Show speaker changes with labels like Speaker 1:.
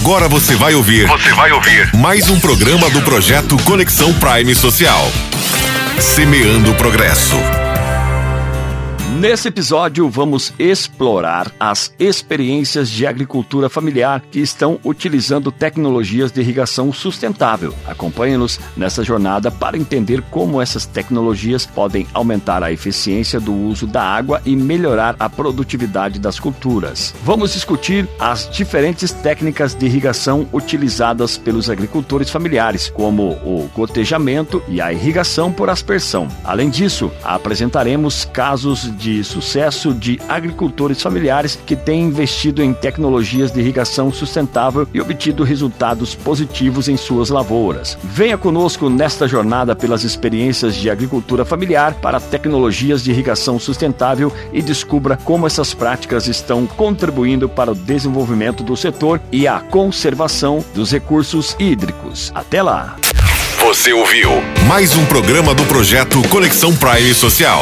Speaker 1: Agora você vai ouvir.
Speaker 2: Você vai ouvir.
Speaker 1: Mais um programa do projeto Conexão Prime Social. Semeando o progresso.
Speaker 3: Nesse episódio, vamos explorar as experiências de agricultura familiar que estão utilizando tecnologias de irrigação sustentável. Acompanhe-nos nessa jornada para entender como essas tecnologias podem aumentar a eficiência do uso da água e melhorar a produtividade das culturas. Vamos discutir as diferentes técnicas de irrigação utilizadas pelos agricultores familiares, como o gotejamento e a irrigação por aspersão. Além disso, apresentaremos casos de de sucesso de agricultores familiares que têm investido em tecnologias de irrigação sustentável e obtido resultados positivos em suas lavouras. Venha conosco nesta jornada pelas experiências de agricultura familiar para tecnologias de irrigação sustentável e descubra como essas práticas estão contribuindo para o desenvolvimento do setor e a conservação dos recursos hídricos. Até lá!
Speaker 1: Você ouviu mais um programa do projeto Conexão Prime Social.